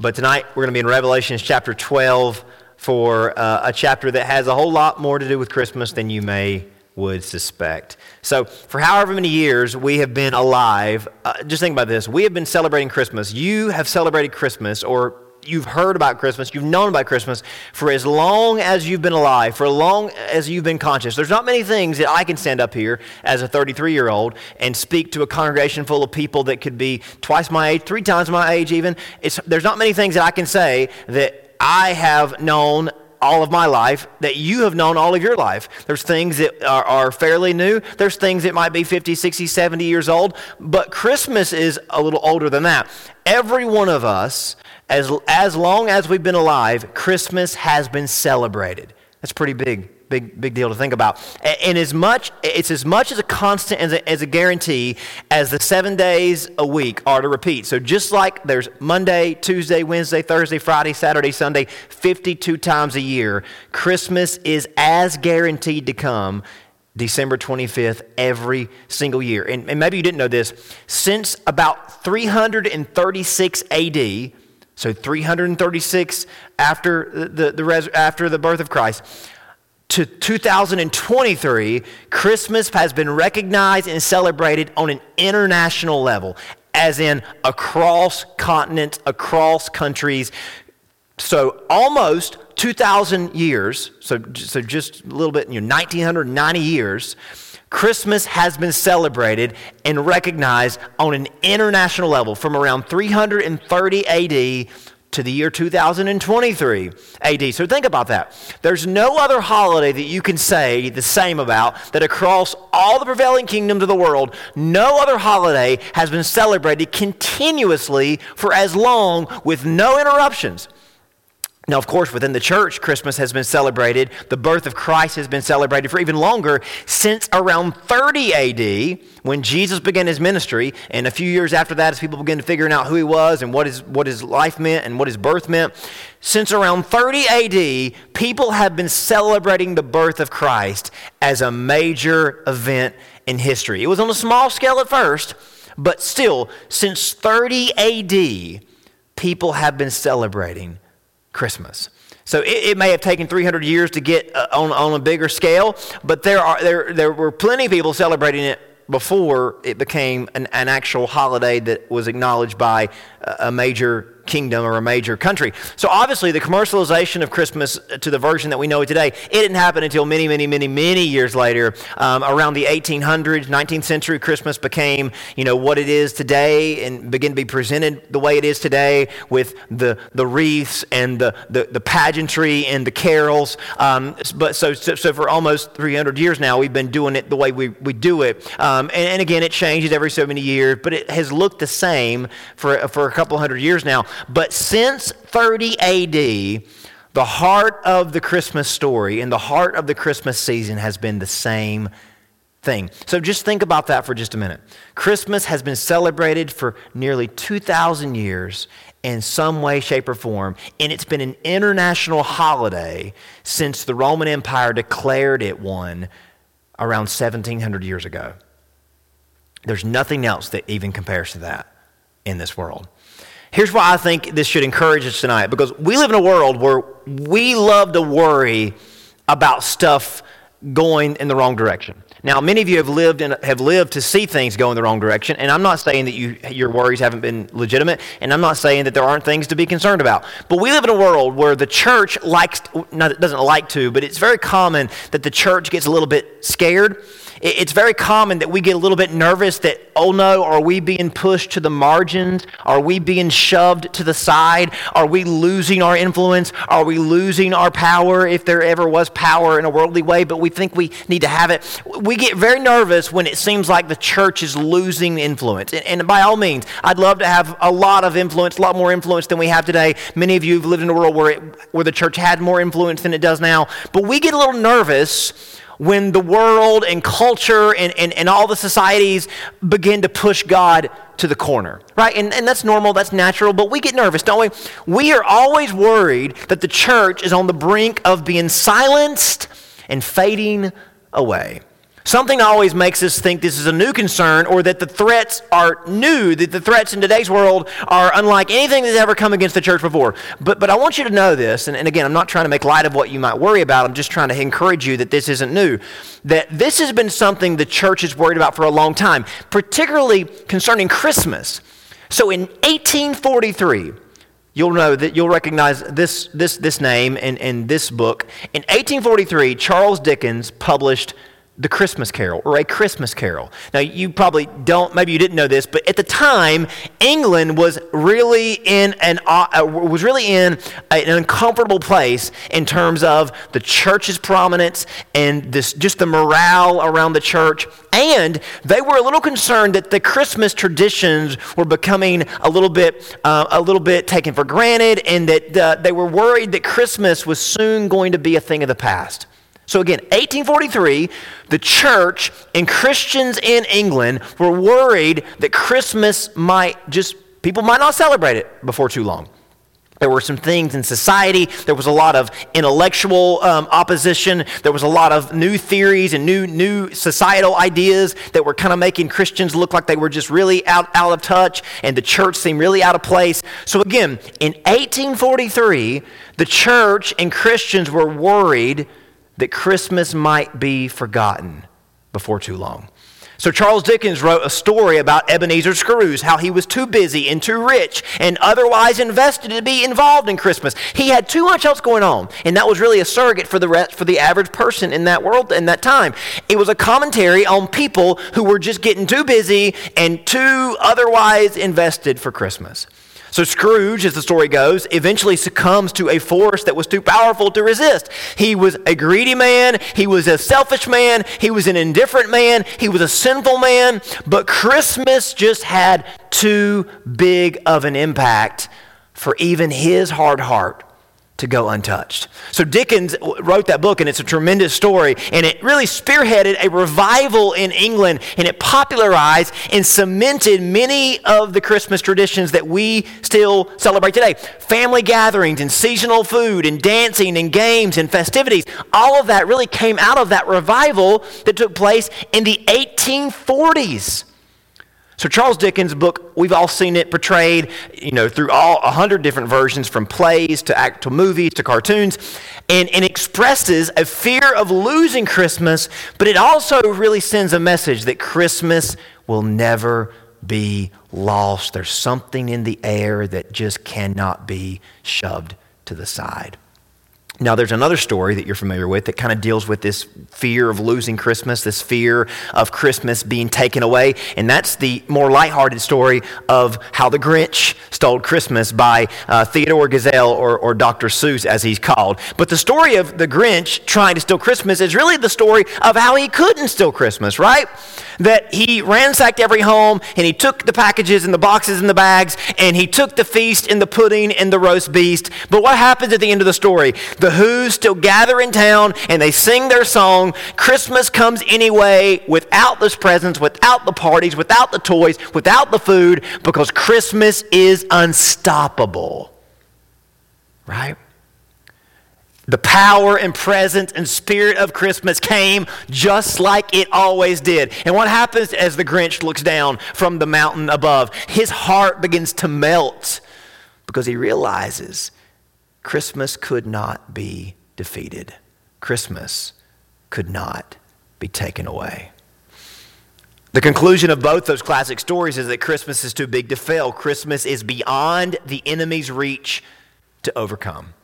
But tonight we're going to be in Revelation chapter 12 for uh, a chapter that has a whole lot more to do with Christmas than you may would suspect. So, for however many years we have been alive, uh, just think about this. We have been celebrating Christmas. You have celebrated Christmas, or you've heard about Christmas, you've known about Christmas for as long as you've been alive, for as long as you've been conscious. There's not many things that I can stand up here as a 33 year old and speak to a congregation full of people that could be twice my age, three times my age even. It's, there's not many things that I can say that I have known all of my life that you have known all of your life. There's things that are, are, fairly new. There's things that might be 50, 60, 70 years old. But Christmas is a little older than that. Every one of us as, as long as we've been alive, Christmas has been celebrated. That's pretty big, big, big deal to think about. And as much, it's as much as a constant as a, as a guarantee as the seven days a week are to repeat. So just like there's Monday, Tuesday, Wednesday, Thursday, Friday, Saturday, Sunday, 52 times a year, Christmas is as guaranteed to come December 25th every single year. And, and, maybe you didn't know this. Since about 336 AD, so 336 after the, the, after the birth of Christ to 2023, Christmas has been recognized and celebrated on an international level, as in across continents, across countries. So almost 2,000 years, so, so just a little bit, you know, 1990 years, Christmas has been celebrated and recognized on an international level from around 330 AD to the year 2023 AD. So think about that. There's no other holiday that you can say the same about that across all the prevailing kingdoms of the world, no other holiday has been celebrated continuously for as long with no interruptions. Now, of course, within the church, Christmas has been celebrated. The birth of Christ has been celebrated for even longer, since around 30 AD, when Jesus began his ministry. And a few years after that, as people began figuring out who he was and what his, what his life meant and what his birth meant, since around 30 AD, people have been celebrating the birth of Christ as a major event in history. It was on a small scale at first, but still, since 30 AD, people have been celebrating Christmas. So it, it, may have taken 300 years to get uh, on, on a bigger scale, but there, are, there, there were plenty of people celebrating it before it became an, an actual holiday that was acknowledged by a major kingdom or a major country. So obviously, the commercialization of Christmas to the version that we know it today, it didn't happen until many, many, many, many years later. Um, around the 1800s, 19th century, Christmas became, you know, what it is today and began to be presented the way it is today with the, the wreaths and the, the, the pageantry and the carols. Um, but so, so, so, for almost 300 years now, we've been doing it the way we, we do it. Um, and, and again, it changes every so many years, but it has looked the same for, for a couple hundred years now. But since 30 AD, the heart of the Christmas story and the heart of the Christmas season has been the same thing. So just think about that for just a minute. Christmas has been celebrated for nearly 2,000 years in some way, shape, or form, and it's been an international holiday since the Roman Empire declared it one around 1700 years ago. There's nothing else that even compares to that in this world. Here's why I think this should encourage us tonight because we live in a world where we love to worry about stuff going in the wrong direction. Now, many of you have lived and have lived to see things go in the wrong direction, and I'm not saying that you, your worries haven't been legitimate, and I'm not saying that there aren't things to be concerned about. But we live in a world where the church likes, not, doesn't like to, but it's very common that the church gets a little bit scared it's very common that we get a little bit nervous that, oh no, are we being pushed to the margins? Are we being shoved to the side? Are we losing our influence? Are we losing our power if there ever was power in a worldly way, but we think we need to have it? We get very nervous when it seems like the church is losing influence. And, by all means, I'd love to have a lot of influence, a lot more influence than we have today. Many of you have lived in a world where, it, where the church had more influence than it does now. But we get a little nervous when the world and culture and, and, and all the societies begin to push God to the corner, right? And, and that's normal, that's natural, but we get nervous, don't we? We are always worried that the church is on the brink of being silenced and fading away. Something always makes us think this is a new concern or that the threats are new, that the threats in today's world are unlike anything that's ever come against the church before. But, but I want you to know this, and, and again, I'm not trying to make light of what you might worry about, I'm just trying to encourage you that this isn't new. That this has been something the church has worried about for a long time, particularly concerning Christmas. So in 1843, You'll know that you'll recognize this, this, this name in, in this book. In 1843, Charles Dickens published the Christmas Carol or a Christmas Carol. Now, you probably don't, maybe you didn't know this, but at the time, England was really in an, uh, was really in an uncomfortable place in terms of the church's prominence and this, just the morale around the church. And they were a little concerned that the Christmas traditions were becoming a little bit, uh, a little bit taken for granted and that uh, they were worried that Christmas was soon going to be a thing of the past. So again, 1843, the church and Christians in England were worried that Christmas might just, people might not celebrate it before too long. There were some things in society. There was a lot of intellectual um, opposition. There was a lot of new theories and new, new societal ideas that were kind of making Christians look like they were just really out, out of touch and the church seemed really out of place. So, again, in 1843, the church and Christians were worried that Christmas might be forgotten before too long. So, Charles Dickens wrote a story about Ebenezer Scrooge, how he was too busy and too rich and otherwise invested to be involved in Christmas. He had too much else going on, and that was really a surrogate for the, rest, for the average person in that world in that time. It was a commentary on people who were just getting too busy and too otherwise invested for Christmas. So Scrooge, as the story goes, eventually succumbs to a force that was too powerful to resist. He was a greedy man, he was a selfish man, he was an indifferent man, he was a sinful man, but Christmas just had too big of an impact for even his hard heart to go untouched. So Dickens wrote that book, and it's a tremendous story, and it really spearheaded a revival in England, and it popularized and cemented many of the Christmas traditions that we still celebrate today. Family gatherings and seasonal food and dancing and games and festivities, all of that really came out of that revival that took place in the 1840s. So Charles Dickens' book, we've all seen it portrayed, you know, through all a hundred different versions, from plays to act to movies to cartoons, and, and expresses a fear of losing Christmas, but it also really sends a message that Christmas will never be lost. There's something in the air that just cannot be shoved to the side. Now, there's another story that you're familiar with that kind of deals with this fear of losing Christmas, this fear of Christmas being taken away. And that's the more lighthearted story of how the Grinch stole Christmas by uh, Theodore Geisel or, or Dr. Seuss, as he's called. But the story of the Grinch trying to steal Christmas is really the story of how he couldn't steal Christmas, right? That he ransacked every home and he took the packages and the boxes and the bags and he took the feast and the pudding and the roast beast. But what happens at the end of the story? The Who still gather in town and they sing their song. Christmas comes anyway without those presents, without the parties, without the toys, without the food, because Christmas is unstoppable. Right? The power and presence and spirit of Christmas came just like it always did. And what happens as the Grinch looks down from the mountain above? His heart begins to melt because he realizes Christmas could not be defeated. Christmas could not be taken away. The conclusion of both those classic stories is that Christmas is too big to fail. Christmas is beyond the enemy's reach to overcome.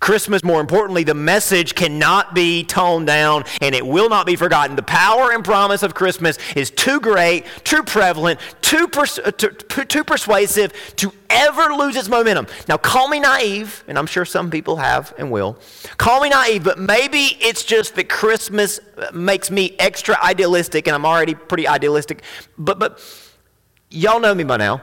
Christmas, more importantly, the message cannot be toned down and it will not be forgotten. The power and promise of Christmas is too great, too prevalent, too, pers- uh, too, too persuasive to ever lose its momentum. Now, call me naive, and I'm sure some people have and will. Call me naive, but maybe it's just that Christmas uh, makes me extra idealistic, and I'm already pretty idealistic. But, but y'all know me by now.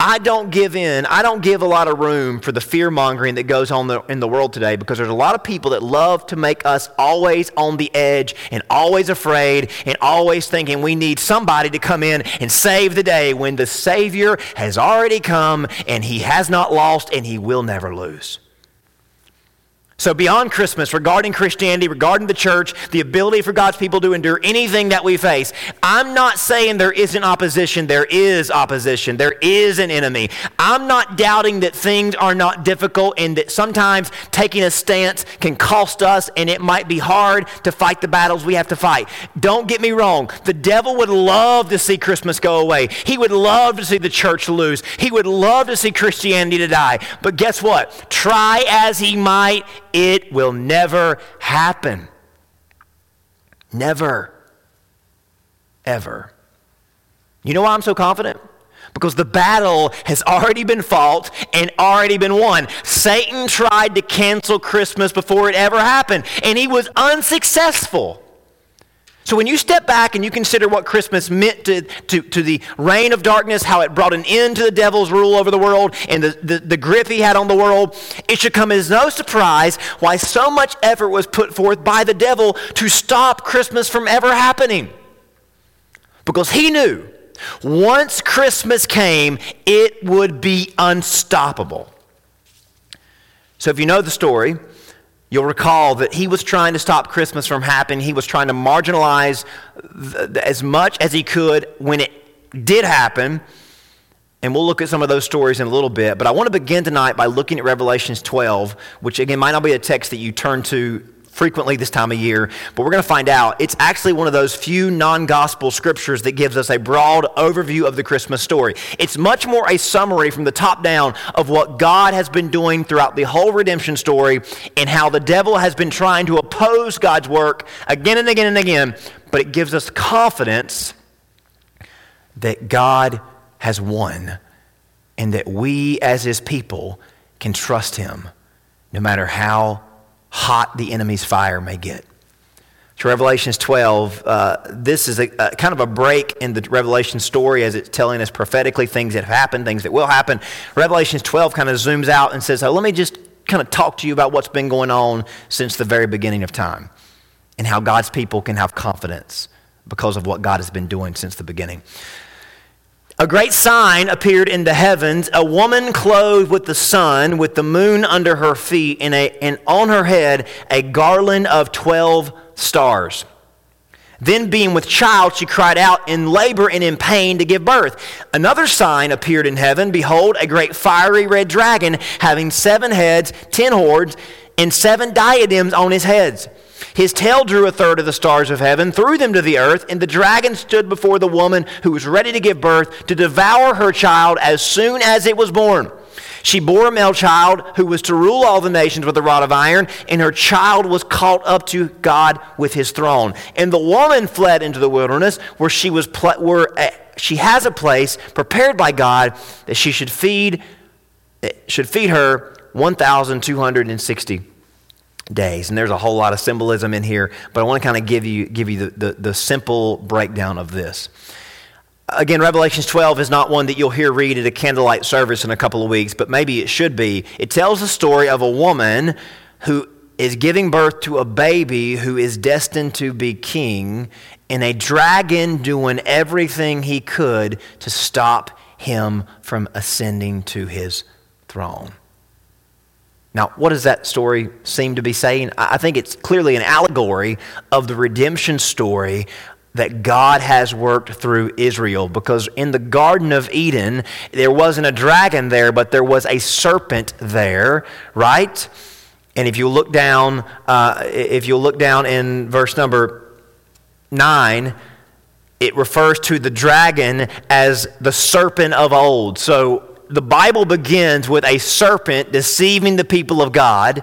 I don't give in. I don't give a lot of room for the fear mongering that goes on the, in the world today because there's a lot of people that love to make us always on the edge and always afraid and always thinking we need somebody to come in and save the day when the Savior has already come and he has not lost and he will never lose. So, beyond Christmas, regarding Christianity, regarding the church, the ability for God's people to endure anything that we face, I'm not saying there isn't opposition. There is opposition. There is an enemy. I'm not doubting that things are not difficult and that sometimes taking a stance can cost us and it might be hard to fight the battles we have to fight. Don't get me wrong. The devil would love to see Christmas go away, he would love to see the church lose, he would love to see Christianity to die. But guess what? Try as he might, it will never happen. Never. Ever. You know why I'm so confident? Because the battle has already been fought and already been won. Satan tried to cancel Christmas before it ever happened, and he was unsuccessful. So when you step back and you consider what Christmas meant to, to, to the reign of darkness, how it brought an end to the devil's rule over the world, and the, the, the grip he had on the world, it should come as no surprise why so much effort was put forth by the devil to stop Christmas from ever happening. Because he knew once Christmas came, it would be unstoppable. So if you know the story, You'll recall that he was trying to stop Christmas from happening. He was trying to marginalize as much as he could when it did happen. And we'll look at some of those stories in a little bit. But I want to begin tonight by looking at Revelations 12, which again might not be a text that you turn to frequently this time of year, but we're going to find out it's actually one of those few non gospel scriptures that gives us a broad overview of the Christmas story. It's much more a summary from the top down of what God has been doing throughout the whole redemption story and how the devil has been trying to oppose God's work again and again and again, but it gives us confidence that God has won and that we as his people can trust him no matter how hot the enemy's fire may get. To Revelations 12, uh, this is a, a, kind of a break in the Revelation story as it's telling us prophetically things that have happened, things that will happen. Revelations 12 kind of zooms out and says, oh, let me just kind of talk to you about what's been going on since the very beginning of time and how God's people can have confidence because of what God has been doing since the beginning. A great sign appeared in the heavens a woman clothed with the sun, with the moon under her feet, and, a, and on her head a garland of 12 stars. Then, being with child, she cried out in labor and in pain to give birth. Another sign appeared in heaven Behold, a great fiery red dragon, having seven heads, ten horns, and seven diadems on his heads. His tail drew a third of the stars of heaven, threw them to the earth, and the dragon stood before the woman who was ready to give birth to devour her child as soon as it was born. She bore a male child who was to rule all the nations with a rod of iron, and her child was caught up to God with his throne. And the woman fled into the wilderness, where she was pl- where uh, she has a place prepared by God that she should feed eh, should feed her 1,260 days. And there's a whole lot of symbolism in here, but I want to kind of give you, give you the, the, the, simple breakdown of this. Again, Revelations 12 is not one that you'll hear read at a candlelight service in a couple of weeks, but maybe it should be. It tells the story of a woman who is giving birth to a baby who is destined to be king, and a dragon doing everything he could to stop him from ascending to his throne. Now, what does that story seem to be saying? I think it's clearly an allegory of the redemption story that God has worked through Israel. Because in the Garden of Eden, there wasn't a dragon there, but there was a serpent there, right? And if you look down, uh, if you look down in verse number nine, it refers to the dragon as the serpent of old. So the Bible begins with a serpent deceiving the people of God.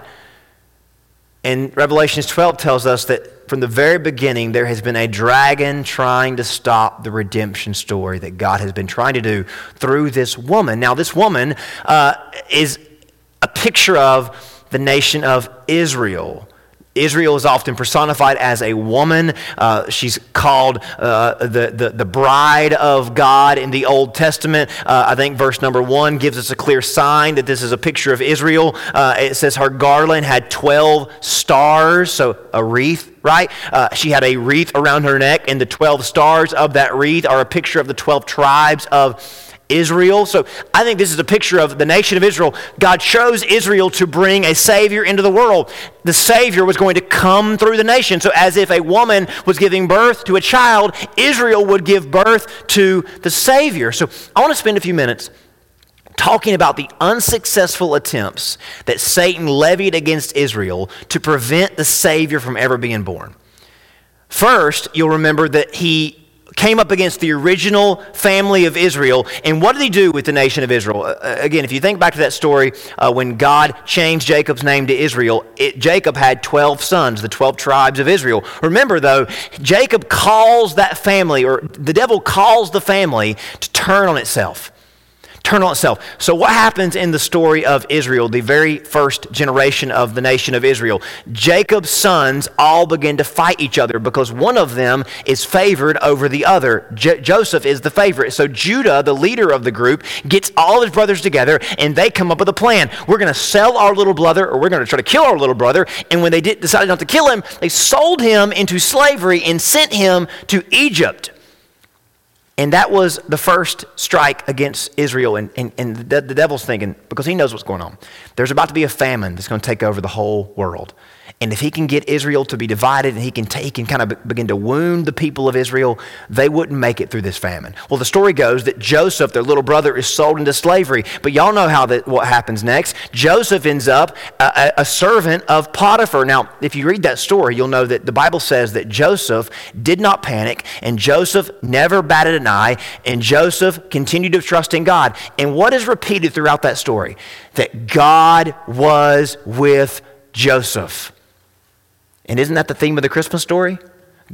And Revelations 12 tells us that from the very beginning, there has been a dragon trying to stop the redemption story that God has been trying to do through this woman. Now, this woman uh, is a picture of the nation of Israel. Israel is often personified as a woman. Uh, she's called uh, the, the, the, bride of God in the Old Testament. Uh, I think verse number one gives us a clear sign that this is a picture of Israel. Uh, it says her garland had 12 stars, so a wreath, right? Uh, she had a wreath around her neck, and the 12 stars of that wreath are a picture of the 12 tribes of Israel. So I think this is a picture of the nation of Israel. God chose Israel to bring a Savior into the world. The Savior was going to come through the nation. So, as if a woman was giving birth to a child, Israel would give birth to the Savior. So, I want to spend a few minutes talking about the unsuccessful attempts that Satan levied against Israel to prevent the Savior from ever being born. First, you'll remember that he came up against the original family of Israel. And what did he do with the nation of Israel? Uh, uh, again, if you think back to that story uh, when God changed Jacob's name to Israel, it, Jacob had 12 sons, the 12 tribes of Israel. Remember, though, Jacob calls that family, or the devil calls the family to turn on itself on itself. So, what happens in the story of Israel, the very first generation of the nation of Israel? Jacob's sons all begin to fight each other because one of them is favored over the other. Joseph is the favorite. So, Judah, the leader of the group, gets all his brothers together and they come up with a plan. We're going to sell our little brother, or we're going to try to kill our little brother. And when they did, decided not to kill him, they sold him into slavery and sent him to Egypt. And that was the first strike against Israel. And, and, and the, the devil's thinking, because he knows what's going on, there's about to be a famine that's going to take over the whole world. And if he can get Israel to be divided and he can, take, he can kind of begin to wound the people of Israel, they wouldn't make it through this famine. Well, the story goes that Joseph, their little brother, is sold into slavery. But y'all know how that, what happens next. Joseph ends up a, a servant of Potiphar. Now, if you read that story, you'll know that the Bible says that Joseph did not panic and Joseph never batted an and Joseph continued to trust in God. And what is repeated throughout that story? That God was with Joseph. And isn't that the theme of the Christmas story?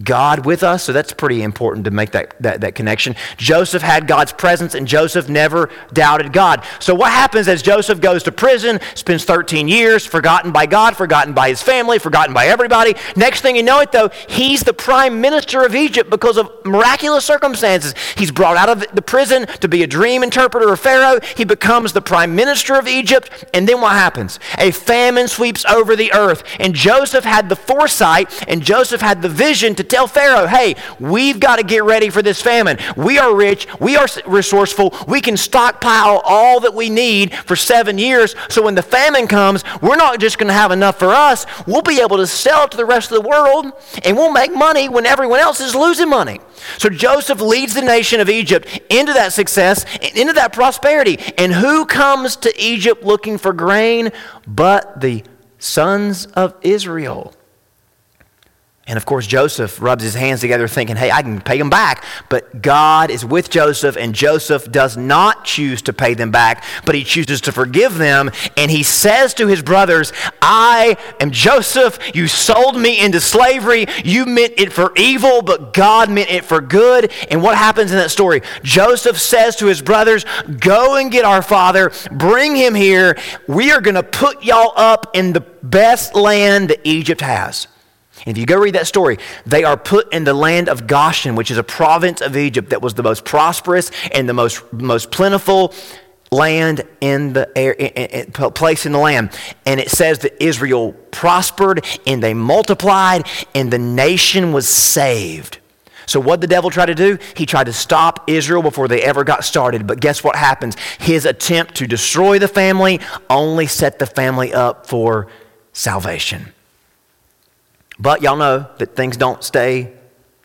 God with us, so that's pretty important to make that, that, that connection. Joseph had God's presence, and Joseph never doubted God. So, what happens as Joseph goes to prison, spends 13 years, forgotten by God, forgotten by his family, forgotten by everybody? Next thing you know it, though, he's the prime minister of Egypt because of miraculous circumstances. He's brought out of the prison to be a dream interpreter of Pharaoh. He becomes the prime minister of Egypt, and then what happens? A famine sweeps over the earth, and Joseph had the foresight, and Joseph had the vision to to tell Pharaoh, hey, we've got to get ready for this famine. We are rich, we are resourceful, we can stockpile all that we need for seven years. So when the famine comes, we're not just going to have enough for us, we'll be able to sell to the rest of the world, and we'll make money when everyone else is losing money. So Joseph leads the nation of Egypt into that success, and into that prosperity. And who comes to Egypt looking for grain but the sons of Israel? And of course, Joseph rubs his hands together thinking, hey, I can pay them back. But God is with Joseph, and Joseph does not choose to pay them back, but he chooses to forgive them. And he says to his brothers, I am Joseph. You sold me into slavery. You meant it for evil, but God meant it for good. And what happens in that story? Joseph says to his brothers, Go and get our father, bring him here. We are going to put y'all up in the best land that Egypt has. And if you go read that story, they are put in the land of Goshen, which is a province of Egypt that was the most prosperous and the most, most plentiful land in the air, place in the land. And it says that Israel prospered and they multiplied and the nation was saved. So, what the devil tried to do? He tried to stop Israel before they ever got started. But guess what happens? His attempt to destroy the family only set the family up for salvation. But y'all know that things don't stay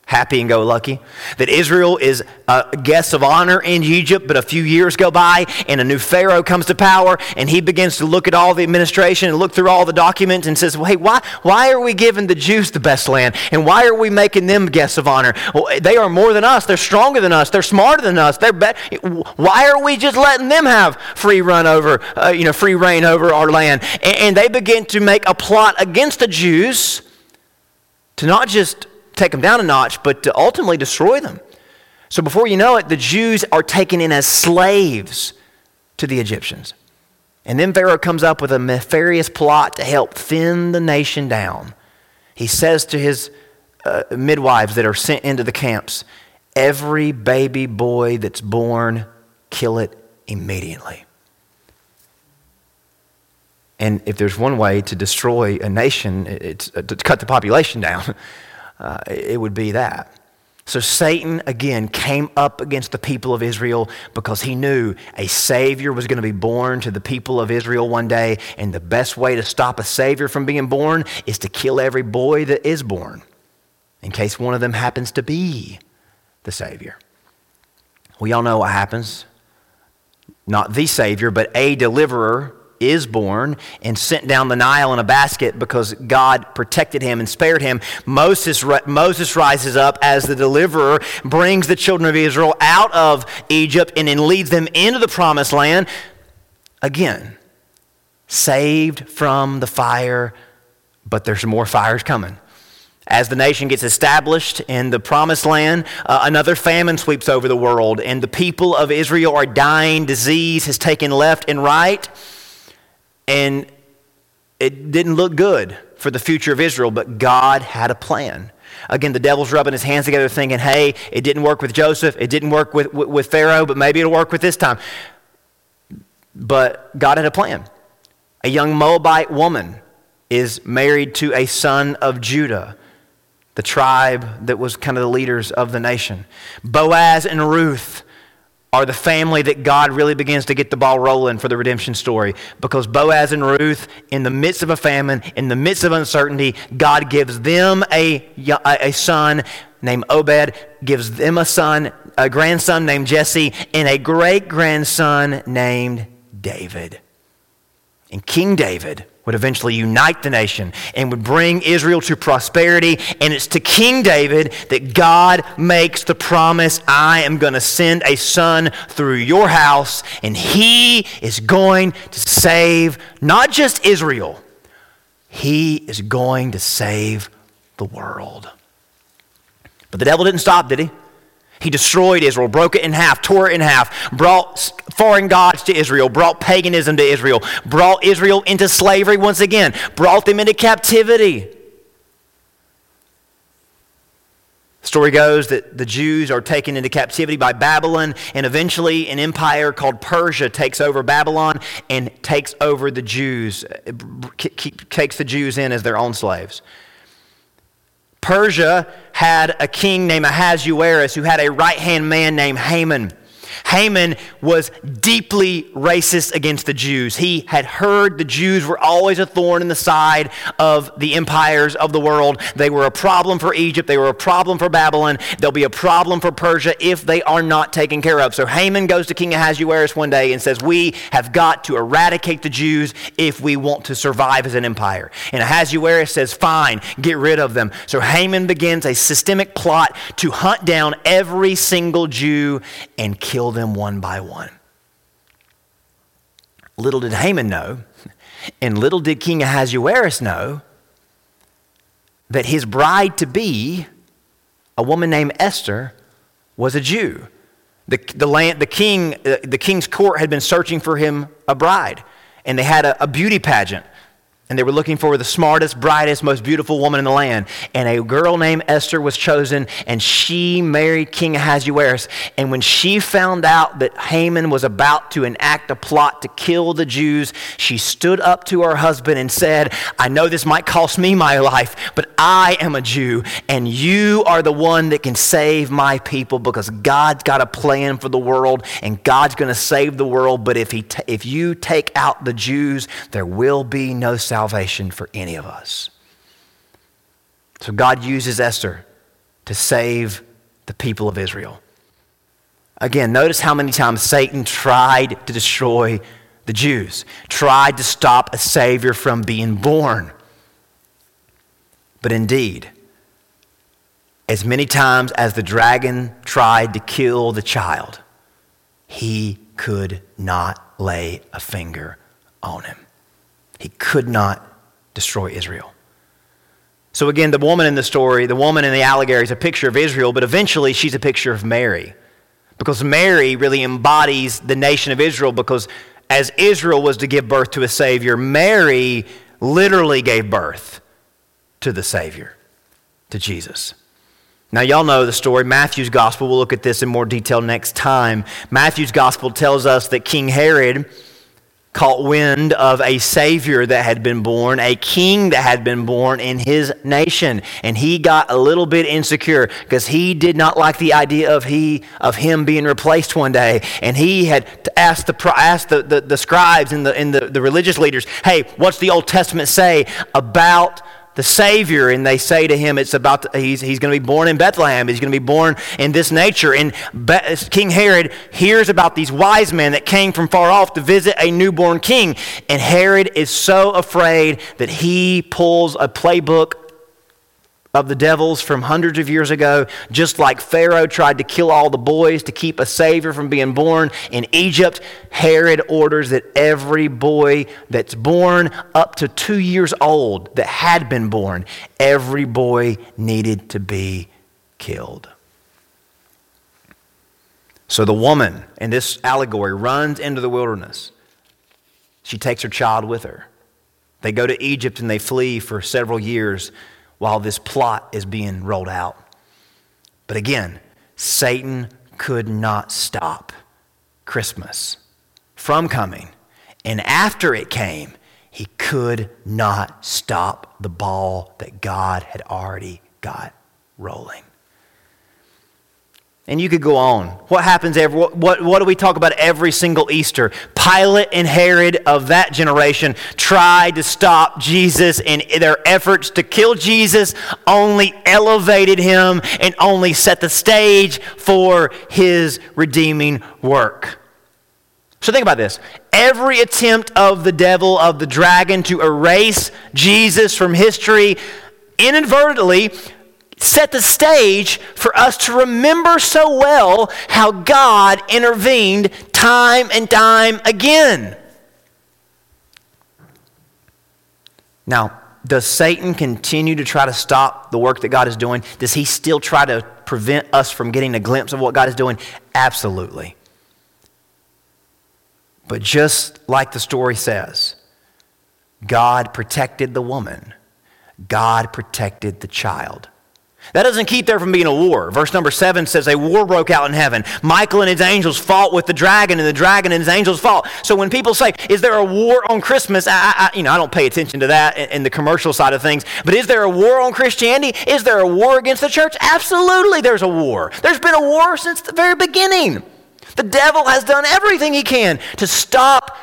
happy and go lucky. That Israel is a guest of honor in Egypt, but a few years go by and a new Pharaoh comes to power and he begins to look at all the administration and look through all the documents and says, well, hey, why, why are we giving the Jews the best land? And why are we making them guests of honor? Well, they are more than us. They're stronger than us. They're smarter than us. They're better. Why are we just letting them have free run over, uh, you know, free reign over our land? And, and they begin to make a plot against the Jews to not just take them down a notch, but to ultimately destroy them. So before you know it, the Jews are taken in as slaves to the Egyptians. And then Pharaoh comes up with a nefarious plot to help thin the nation down. He says to his uh, midwives that are sent into the camps, Every baby boy that's born, kill it immediately. And if there's one way to destroy a nation, it's uh, to cut the population down, uh, it would be that. So Satan again came up against the people of Israel because he knew a Savior was going to be born to the people of Israel one day, and the best way to stop a Savior from being born is to kill every boy that is born, in case one of them happens to be the Savior. We all know what happens. Not the Savior, but a deliverer is born and sent down the Nile in a basket because God protected him and spared him. Moses, Moses rises up as the deliverer, brings the children of Israel out of Egypt, and then leads them into the promised land. Again, saved from the fire, but there's more fires coming. As the nation gets established in the promised land, uh, another famine sweeps over the world, and the people of Israel are dying. Disease has taken left and right. And it didn't look good for the future of Israel, but God had a plan. Again, the devil's rubbing his hands together thinking, hey, it didn't work with Joseph, it didn't work with, with, with Pharaoh, but maybe it'll work with this time. But God had a plan. A young Moabite woman is married to a son of Judah, the tribe that was kind of the leaders of the nation. Boaz and Ruth are the family that God really begins to get the ball rolling for the redemption story. Because Boaz and Ruth, in the midst of a famine, in the midst of uncertainty, God gives them a, a son named Obed, gives them a son, a grandson named Jesse, and a great grandson named David. And King David would eventually unite the nation and would bring Israel to prosperity. And it's to King David that God makes the promise I am going to send a son through your house, and he is going to save not just Israel, he is going to save the world. But the devil didn't stop, did he? He destroyed Israel, broke it in half, tore it in half, brought foreign gods to Israel, brought paganism to Israel, brought Israel into slavery once again, brought them into captivity. story goes that the Jews are taken into captivity by Babylon, and eventually an empire called Persia takes over Babylon and takes over the Jews, eh, takes the Jews in as their own slaves. Persia had a king named Ahasuerus who had a right hand man named Haman. Haman was deeply racist against the Jews. He had heard the Jews were always a thorn in the side of the empires of the world. They were a problem for Egypt, they were a problem for Babylon. They'll be a problem for Persia if they are not taken care of. So Haman goes to King Ahasuerus one day and says, We have got to eradicate the Jews if we want to survive as an empire. And Ahasuerus says, Fine, get rid of them. So Haman begins a systemic plot to hunt down every single Jew and kill them them one by one. Little did Haman know, and little did King Ahasuerus know, that his bride to be, a woman named Esther, was a Jew. The, the, land, the, king, uh, the king's court had been searching for him a bride, and they had a, a beauty pageant and they were looking for the smartest, brightest, most beautiful woman in the land. And a girl named Esther was chosen, and she married King Ahasuerus. And when she found out that Haman was about to enact a plot to kill the Jews, she stood up to her husband and said, I know this might cost me my life, but I am a Jew, and you are the one that can save my people because God's got a plan for the world, and God's going to save the world. But if, he t- if you take out the Jews, there will be no salvation salvation for any of us. So God uses Esther to save the people of Israel. Again, notice how many times Satan tried to destroy the Jews, tried to stop a Savior from being born. But indeed, as many times as the dragon tried to kill the child, he could not lay a finger on him. He could not destroy Israel. So, again, the woman in the story, the woman in the allegory is a picture of Israel, but eventually she's a picture of Mary. Because Mary really embodies the nation of Israel, because as Israel was to give birth to a Savior, Mary literally gave birth to the Savior, to Jesus. Now, y'all know the story. Matthew's gospel, we'll look at this in more detail next time. Matthew's gospel tells us that King Herod caught wind of a Savior that had been born, a king that had been born in his nation. And he got a little bit insecure because he did not like the idea of, he, of him being replaced one day. And he had asked the, asked the, the, the scribes and, the, and the, the religious leaders, hey, what's the Old Testament say about the Savior, and they say to him, it's about to, he's, he's going to be born in Bethlehem. He's going to be born in this nature. And Be- King Herod hears about these wise men that came from far off to visit a newborn king. And Herod is so afraid that he pulls a playbook of the devils from hundreds of years ago, just like Pharaoh tried to kill all the boys to keep a savior from being born in Egypt. Herod orders that every boy that's born up to two years old that had been born, every boy needed to be killed. So the woman in this allegory runs into the wilderness. She takes her child with her. They go to Egypt and they flee for several years while this plot is being rolled out. But again, Satan could not stop Christmas from coming. And after it came, he could not stop the ball that God had already got rolling. And you could go on. What happens every, what, what, what, do we talk about every single Easter? Pilate and Herod of that generation tried to stop Jesus, and their efforts to kill Jesus only elevated him and only set the stage for his redeeming work. So think about this. Every attempt of the devil, of the dragon, to erase Jesus from history inadvertently set the stage for us to remember so well how God intervened time and time again. Now, does Satan continue to try to stop the work that God is doing? Does he still try to prevent us from getting a glimpse of what God is doing? Absolutely. But just like the story says, God protected the woman, God protected the child. That doesn't keep there from being a war. Verse number seven says a war broke out in heaven. Michael and his angels fought with the dragon, and the dragon and his angels fought. So when people say, "Is there a war on Christmas?" I, I you know, I don't pay attention to that in the commercial side of things. But is there a war on Christianity? Is there a war against the church? Absolutely, there's a war. There's been a war since the very beginning. The devil has done everything he can to stop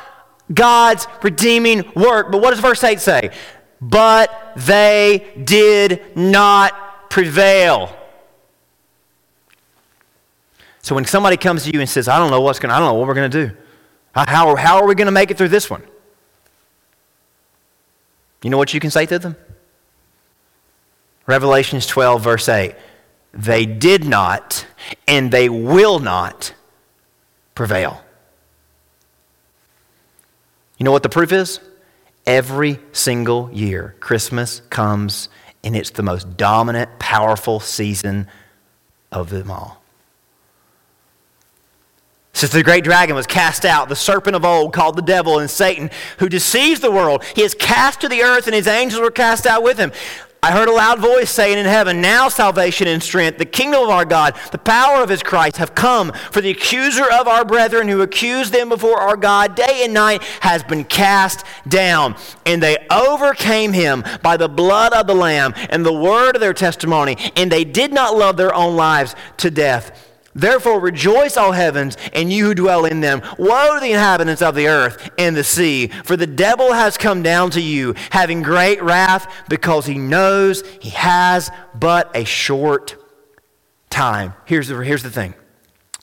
God's redeeming work. But what does verse 8 say? But they did not prevail. So when somebody comes to you and says, I don't know what's going I don't know what we're going to do. How, how are we going to make it through this one? You know what you can say to them? Revelations 12, verse 8. They did not and they will not prevail. You know what the proof is? Every single year, Christmas comes and it's the most dominant, powerful season of them all. Since the great dragon was cast out, the serpent of old, called the devil and Satan, who deceives the world, he is cast to the earth, and his angels were cast out with him. I heard a loud voice saying in heaven, Now salvation and strength, the kingdom of our God, the power of his Christ have come. For the accuser of our brethren who accused them before our God day and night has been cast down. And they overcame him by the blood of the Lamb and the word of their testimony, and they did not love their own lives to death. Therefore rejoice, all heavens, and you who dwell in them. Woe to the inhabitants of the earth and the sea, for the devil has come down to you, having great wrath, because he knows he has but a short time. Here's the, here's the thing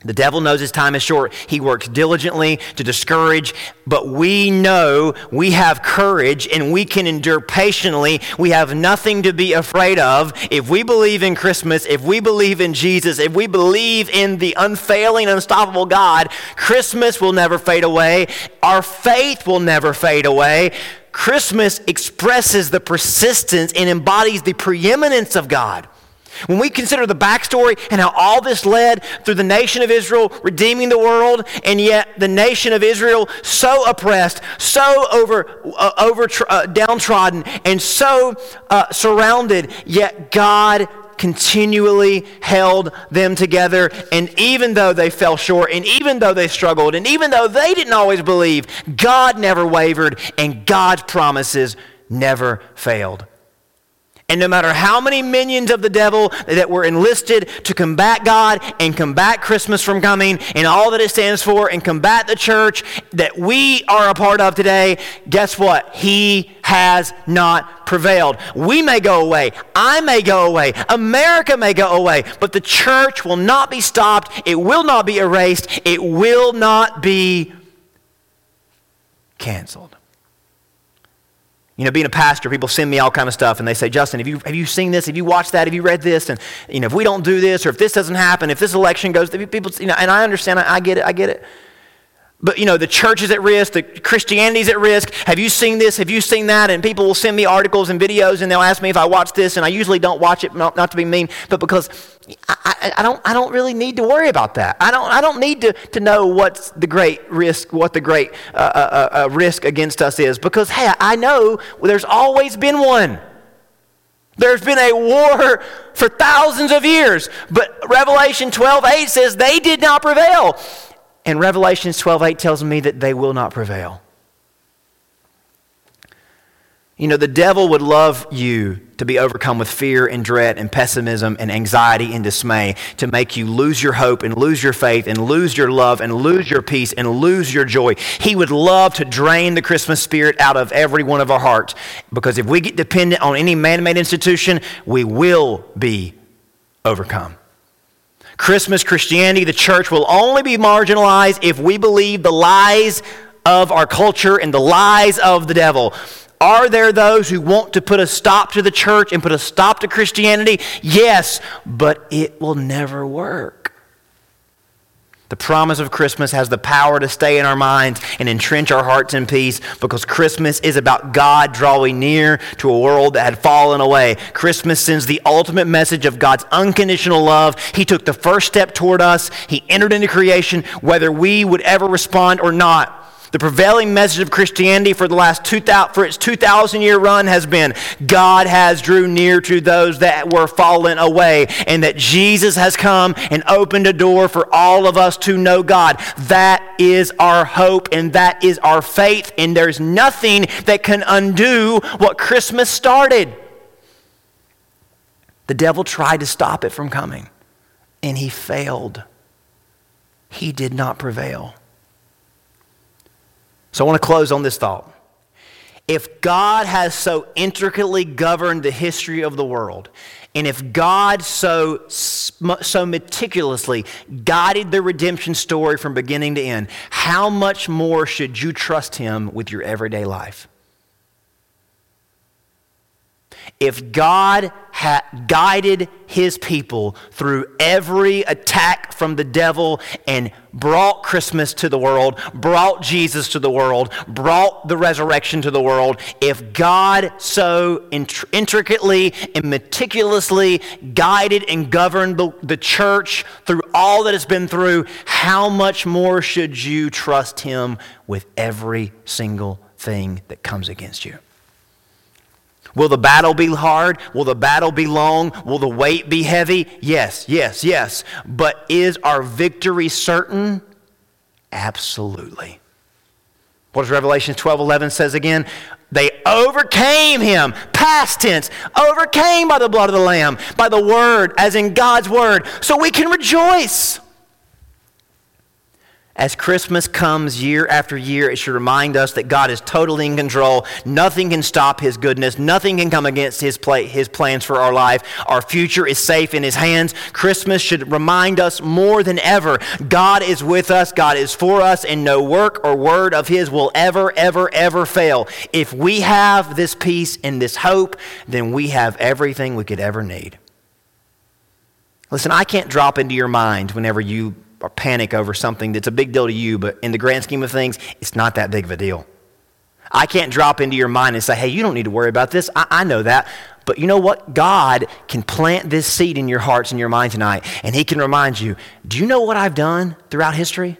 the devil knows his time is short. He works diligently to discourage, but we know we have courage and we can endure patiently. We have nothing to be afraid of. If we believe in Christmas, if we believe in Jesus, if we believe in the unfailing, unstoppable God, Christmas will never fade away. Our faith will never fade away. Christmas expresses the persistence and embodies the preeminence of God. When we consider the backstory and how all this led through the nation of Israel redeeming the world, and yet the nation of Israel so oppressed, so over, uh, over uh, downtrodden, and so uh, surrounded, yet God continually held them together. And even though they fell short, and even though they struggled, and even though they didn't always believe, God never wavered, and God's promises never failed. And no matter how many minions of the devil that were enlisted to combat God and combat Christmas from coming and all that it stands for and combat the church that we are a part of today, guess what? He has not prevailed. We may go away. I may go away. America may go away. But the church will not be stopped. It will not be erased. It will not be canceled. You know, being a pastor, people send me all kind of stuff, and they say, Justin, have you, have you seen this? Have you watched that? Have you read this? And, you know, if we don't do this, or if this doesn't happen, if this election goes, people, you know, and I understand, I, I get it, I get it. But, you know, the church is at risk, the Christianity's at risk. Have you seen this? Have you seen that? And people will send me articles and videos, and they'll ask me if I watch this, and I usually don't watch it, not, not to be mean, but because I, I, I, don't, I don't really need to worry about that. I don't, I don't need to, to know what's the great risk, what the great uh, uh, uh, uh risk against us is, because, hey, I know there's always been one. There's been a war for thousands of years, but Revelation 12 8 says they did not prevail. And Revelations 12:8 tells me that they will not prevail. You know, the devil would love you to be overcome with fear and dread and pessimism and anxiety and dismay to make you lose your hope and lose your faith and lose your love and lose your peace and lose your joy. He would love to drain the Christmas spirit out of every one of our hearts because if we get dependent on any man made institution, we will be overcome. Christmas Christianity, the church, will only be marginalized if we believe the lies of our culture and the lies of the devil. Are there those who want to put a stop to the church and put a stop to Christianity? Yes, but it will never work. The promise of Christmas has the power to stay in our minds and entrench our hearts in peace because Christmas is about God drawing near to a world that had fallen away. Christmas sends the ultimate message of God's unconditional love. He took the first step toward us, He entered into creation, whether we would ever respond or not. The prevailing message of Christianity for the last 2000, for its 2,000 year run has been God has drew near to those that were fallen away, and that Jesus has come and opened a door for all of us to know God. That is our hope, and that is our faith, and there's nothing that can undo what Christmas started. The devil tried to stop it from coming, and he failed. He did not prevail. So I want to close on this thought. If God has so intricately governed the history of the world, and if God so, so meticulously guided the redemption story from beginning to end, how much more should you trust Him with your everyday life? If God had guided his people through every attack from the devil and brought Christmas to the world, brought Jesus to the world, brought the resurrection to the world, if God so intricately and meticulously guided and governed the, the church through all that it's been through, how much more should you trust him with every single thing that comes against you? Will the battle be hard? Will the battle be long? Will the weight be heavy? Yes, yes, yes. But is our victory certain? Absolutely. What does Revelation 12 11 says again? They overcame him, past tense, overcame by the blood of the Lamb, by the word, as in God's word. So we can rejoice. As Christmas comes year after year, it should remind us that God is totally in control. Nothing can stop His goodness. Nothing can come against His, play, his plans for our life. Our future is safe in His hands. Christmas should remind us more than ever God is with us, God is for us, and no work or word of His will ever, ever, ever fail. If we have this peace and this hope, then we have everything we could ever need. Listen, I can't drop into your mind whenever you or panic over something that's a big deal to you, but in the grand scheme of things, it's not that big of a deal. I can't drop into your mind and say, hey, you don't need to worry about this. I, I know that. But you know what? God can plant this seed in your hearts and your mind tonight, and He can remind you do you know what I've done throughout history?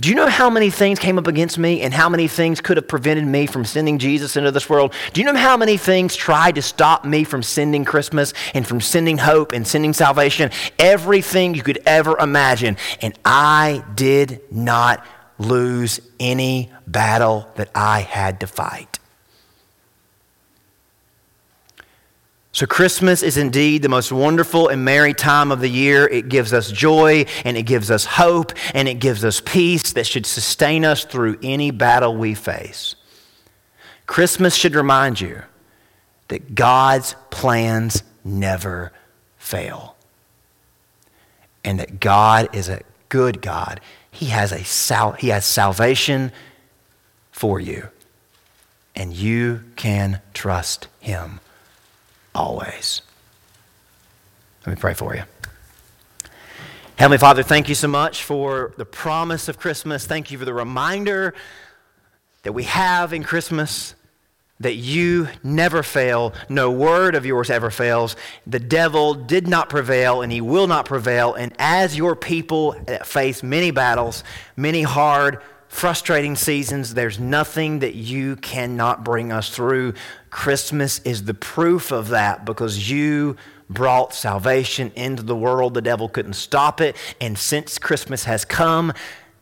Do you know how many things came up against me and how many things could have prevented me from sending Jesus into this world? Do you know how many things tried to stop me from sending Christmas and from sending hope and sending salvation? Everything you could ever imagine. And I did not lose any battle that I had to fight. So, Christmas is indeed the most wonderful and merry time of the year. It gives us joy and it gives us hope and it gives us peace that should sustain us through any battle we face. Christmas should remind you that God's plans never fail and that God is a good God. He has, a sal- he has salvation for you, and you can trust Him always. Let me pray for you. Heavenly Father, thank you so much for the promise of Christmas. Thank you for the reminder that we have in Christmas that you never fail. No word of yours ever fails. The devil did not prevail and he will not prevail. And as your people face many battles, many hard, frustrating seasons, there's nothing that you cannot bring us through. Christmas is the proof of that because you brought salvation into the world. The devil couldn't stop it. And since Christmas has come,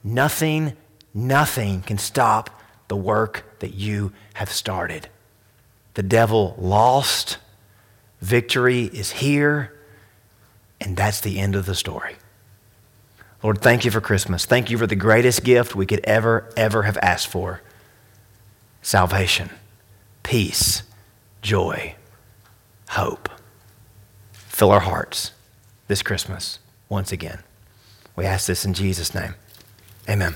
nothing, nothing can stop the work that you have started. The devil lost. Victory is here. And that's the end of the story. Lord, thank you for Christmas. Thank you for the greatest gift we could ever, ever have asked for salvation, peace, joy, hope. Fill our hearts this Christmas once again. We ask this in Jesus' name. Amen.